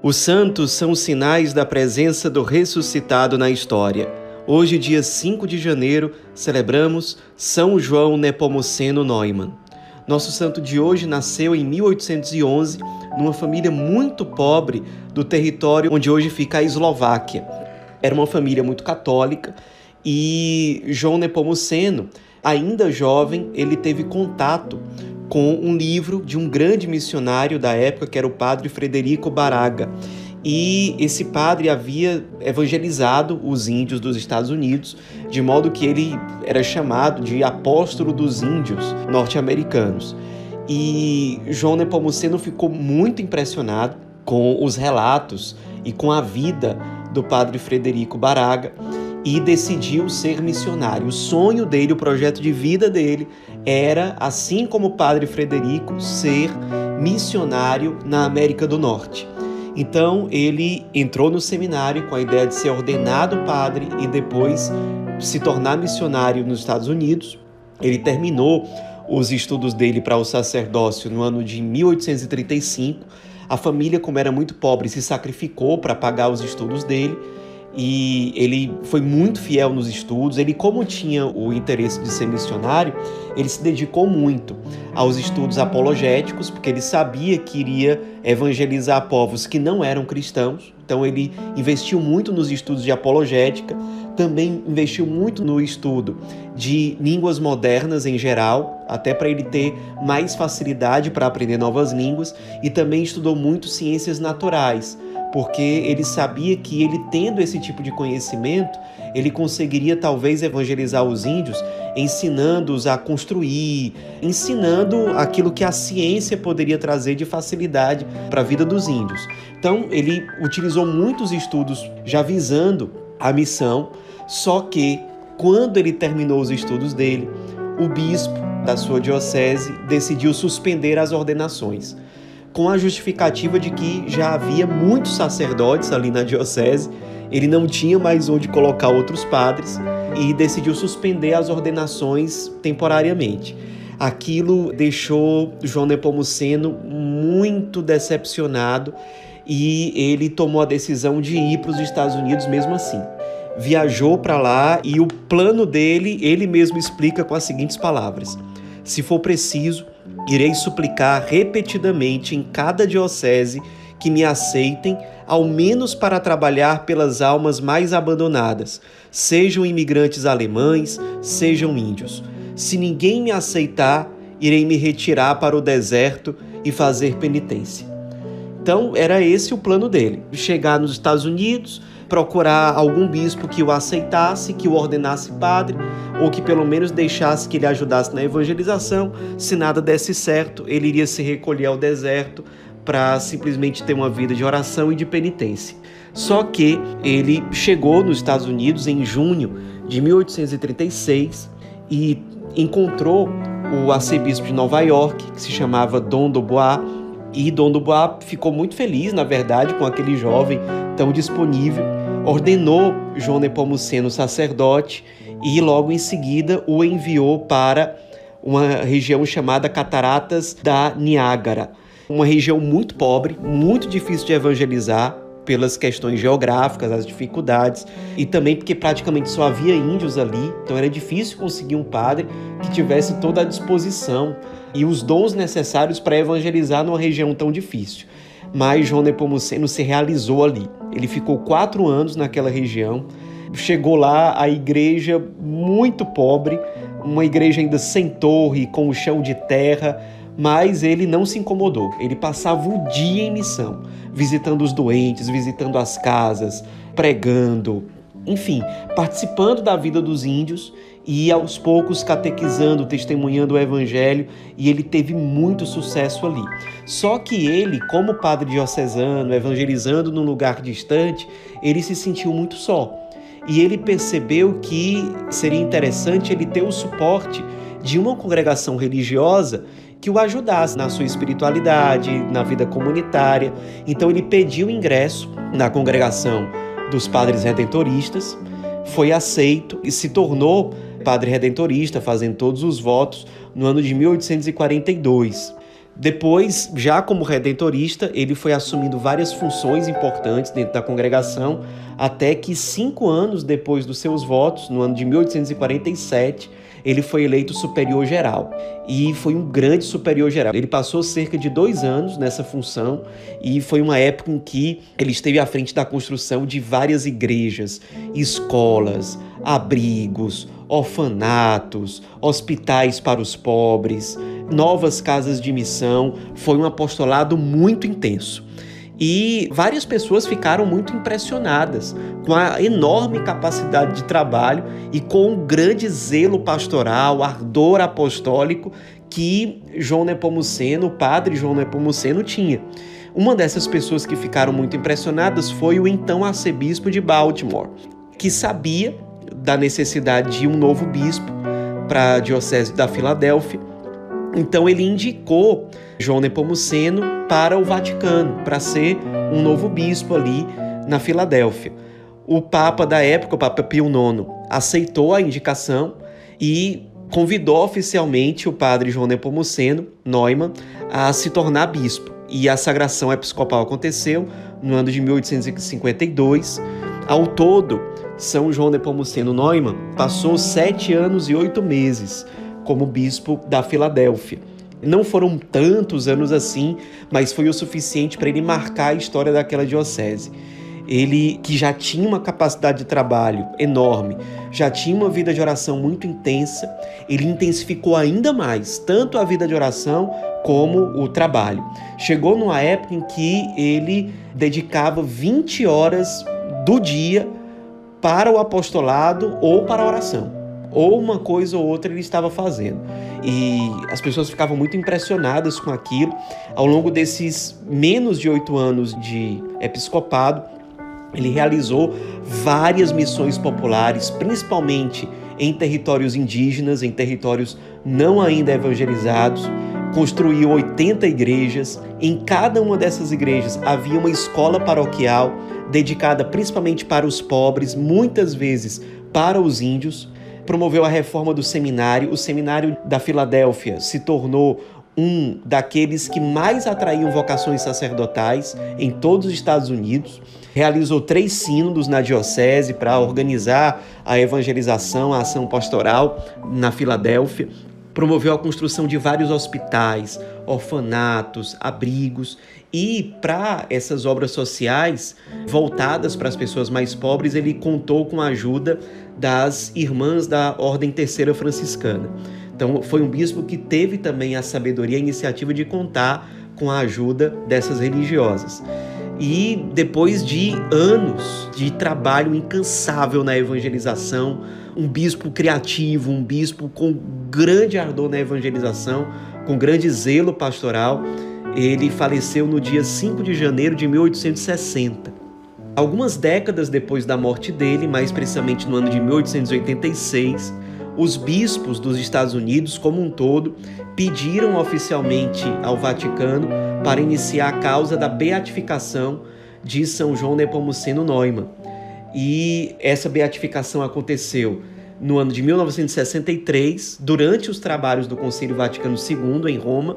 Os santos são sinais da presença do ressuscitado na história. Hoje, dia 5 de janeiro, celebramos São João Nepomuceno Neumann. Nosso santo de hoje nasceu em 1811 numa família muito pobre do território onde hoje fica a Eslováquia. Era uma família muito católica e João Nepomuceno, ainda jovem, ele teve contato com um livro de um grande missionário da época, que era o padre Frederico Baraga. E esse padre havia evangelizado os índios dos Estados Unidos, de modo que ele era chamado de apóstolo dos índios norte-americanos. E João Nepomuceno ficou muito impressionado com os relatos e com a vida do padre Frederico Baraga e decidiu ser missionário. O sonho dele, o projeto de vida dele era, assim como o padre Frederico, ser missionário na América do Norte. Então ele entrou no seminário com a ideia de ser ordenado padre e depois se tornar missionário nos Estados Unidos. Ele terminou os estudos dele para o sacerdócio no ano de 1835. A família, como era muito pobre, se sacrificou para pagar os estudos dele e ele foi muito fiel nos estudos. Ele, como tinha o interesse de ser missionário, ele se dedicou muito aos estudos apologéticos, porque ele sabia que iria evangelizar povos que não eram cristãos. Então, ele investiu muito nos estudos de apologética, também investiu muito no estudo de línguas modernas em geral, até para ele ter mais facilidade para aprender novas línguas, e também estudou muito ciências naturais porque ele sabia que ele tendo esse tipo de conhecimento, ele conseguiria talvez evangelizar os índios, ensinando-os a construir, ensinando aquilo que a ciência poderia trazer de facilidade para a vida dos índios. Então, ele utilizou muitos estudos já visando a missão, só que quando ele terminou os estudos dele, o bispo da sua diocese decidiu suspender as ordenações com a justificativa de que já havia muitos sacerdotes ali na diocese, ele não tinha mais onde colocar outros padres e decidiu suspender as ordenações temporariamente. Aquilo deixou João Nepomuceno muito decepcionado e ele tomou a decisão de ir para os Estados Unidos mesmo assim. Viajou para lá e o plano dele, ele mesmo explica com as seguintes palavras: Se for preciso, Irei suplicar repetidamente em cada diocese que me aceitem, ao menos para trabalhar pelas almas mais abandonadas, sejam imigrantes alemães, sejam índios. Se ninguém me aceitar, irei me retirar para o deserto e fazer penitência. Então, era esse o plano dele: chegar nos Estados Unidos, procurar algum bispo que o aceitasse, que o ordenasse padre, ou que pelo menos deixasse que ele ajudasse na evangelização. Se nada desse certo, ele iria se recolher ao deserto para simplesmente ter uma vida de oração e de penitência. Só que ele chegou nos Estados Unidos em junho de 1836 e encontrou o arcebispo de Nova York, que se chamava Dom Dubois, e Dom Dubois ficou muito feliz, na verdade, com aquele jovem tão disponível, ordenou João Nepomuceno sacerdote e logo em seguida o enviou para uma região chamada Cataratas da Niágara, uma região muito pobre, muito difícil de evangelizar pelas questões geográficas, as dificuldades e também porque praticamente só havia índios ali, então era difícil conseguir um padre que tivesse toda a disposição e os dons necessários para evangelizar numa região tão difícil. Mas João Nepomuceno se realizou ali. Ele ficou quatro anos naquela região. Chegou lá a igreja muito pobre, uma igreja ainda sem torre, com o chão de terra, mas ele não se incomodou. Ele passava o dia em missão, visitando os doentes, visitando as casas, pregando, enfim, participando da vida dos índios e aos poucos catequizando, testemunhando o evangelho, e ele teve muito sucesso ali. Só que ele, como padre diocesano, evangelizando num lugar distante, ele se sentiu muito só. E ele percebeu que seria interessante ele ter o suporte de uma congregação religiosa que o ajudasse na sua espiritualidade, na vida comunitária. Então ele pediu ingresso na congregação dos padres redentoristas, foi aceito e se tornou padre redentorista, fazendo todos os votos no ano de 1842. Depois, já como redentorista, ele foi assumindo várias funções importantes dentro da congregação, até que cinco anos depois dos seus votos, no ano de 1847, ele foi eleito superior geral e foi um grande superior geral. Ele passou cerca de dois anos nessa função e foi uma época em que ele esteve à frente da construção de várias igrejas, escolas, abrigos, orfanatos, hospitais para os pobres, novas casas de missão. Foi um apostolado muito intenso. E várias pessoas ficaram muito impressionadas com a enorme capacidade de trabalho e com o grande zelo pastoral, ardor apostólico que João Nepomuceno, o padre João Nepomuceno, tinha. Uma dessas pessoas que ficaram muito impressionadas foi o então arcebispo de Baltimore, que sabia da necessidade de um novo bispo para a diocese da Filadélfia. Então ele indicou João Nepomuceno para o Vaticano, para ser um novo bispo ali na Filadélfia. O Papa da época, o Papa Pio IX, aceitou a indicação e convidou oficialmente o padre João Nepomuceno, Neumann, a se tornar bispo. E a sagração episcopal aconteceu no ano de 1852. Ao todo, São João Nepomuceno Neumann passou sete anos e oito meses como bispo da Filadélfia. Não foram tantos anos assim, mas foi o suficiente para ele marcar a história daquela diocese. Ele, que já tinha uma capacidade de trabalho enorme, já tinha uma vida de oração muito intensa, ele intensificou ainda mais tanto a vida de oração como o trabalho. Chegou numa época em que ele dedicava 20 horas do dia para o apostolado ou para a oração ou uma coisa ou outra ele estava fazendo. E as pessoas ficavam muito impressionadas com aquilo. Ao longo desses menos de oito anos de episcopado, ele realizou várias missões populares, principalmente em territórios indígenas, em territórios não ainda evangelizados. Construiu 80 igrejas. Em cada uma dessas igrejas havia uma escola paroquial dedicada principalmente para os pobres, muitas vezes para os índios promoveu a reforma do seminário. O seminário da Filadélfia se tornou um daqueles que mais atraíam vocações sacerdotais em todos os Estados Unidos. Realizou três sínodos na diocese para organizar a evangelização, a ação pastoral na Filadélfia. Promoveu a construção de vários hospitais, orfanatos, abrigos e para essas obras sociais voltadas para as pessoas mais pobres, ele contou com a ajuda das irmãs da Ordem Terceira Franciscana. Então, foi um bispo que teve também a sabedoria, a iniciativa de contar com a ajuda dessas religiosas. E depois de anos de trabalho incansável na evangelização, um bispo criativo, um bispo com grande ardor na evangelização, com grande zelo pastoral, ele faleceu no dia 5 de janeiro de 1860. Algumas décadas depois da morte dele, mais precisamente no ano de 1886, os bispos dos Estados Unidos, como um todo, pediram oficialmente ao Vaticano para iniciar a causa da beatificação de São João Nepomuceno Neumann. E essa beatificação aconteceu no ano de 1963, durante os trabalhos do Concílio Vaticano II em Roma,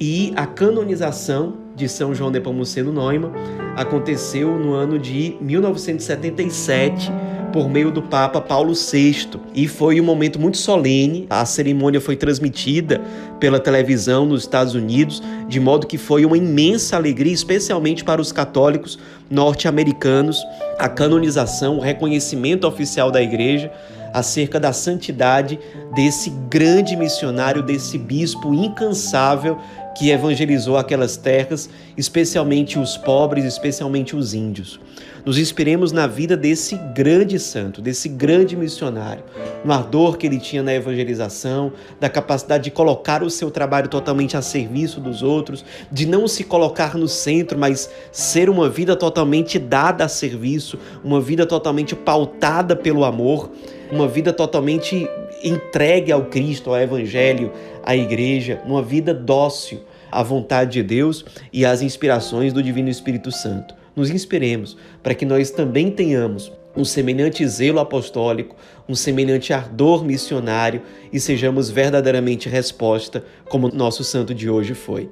e a canonização de São João Nepomuceno Neumann aconteceu no ano de 1977 por meio do Papa Paulo VI e foi um momento muito solene. A cerimônia foi transmitida pela televisão nos Estados Unidos, de modo que foi uma imensa alegria, especialmente para os católicos norte-americanos, a canonização, o reconhecimento oficial da Igreja acerca da santidade desse grande missionário, desse bispo incansável que evangelizou aquelas terras, especialmente os pobres, especialmente os índios. Nos inspiremos na vida desse grande santo, desse grande missionário, no ardor que ele tinha na evangelização, da capacidade de colocar o seu trabalho totalmente a serviço dos outros, de não se colocar no centro, mas ser uma vida totalmente dada a serviço, uma vida totalmente pautada pelo amor, uma vida totalmente entregue ao Cristo, ao Evangelho, à Igreja, uma vida dócil à vontade de Deus e às inspirações do Divino Espírito Santo. Nos inspiremos para que nós também tenhamos um semelhante zelo apostólico, um semelhante ardor missionário e sejamos verdadeiramente resposta como nosso santo de hoje foi.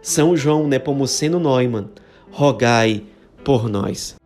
São João Nepomuceno Neumann, rogai por nós.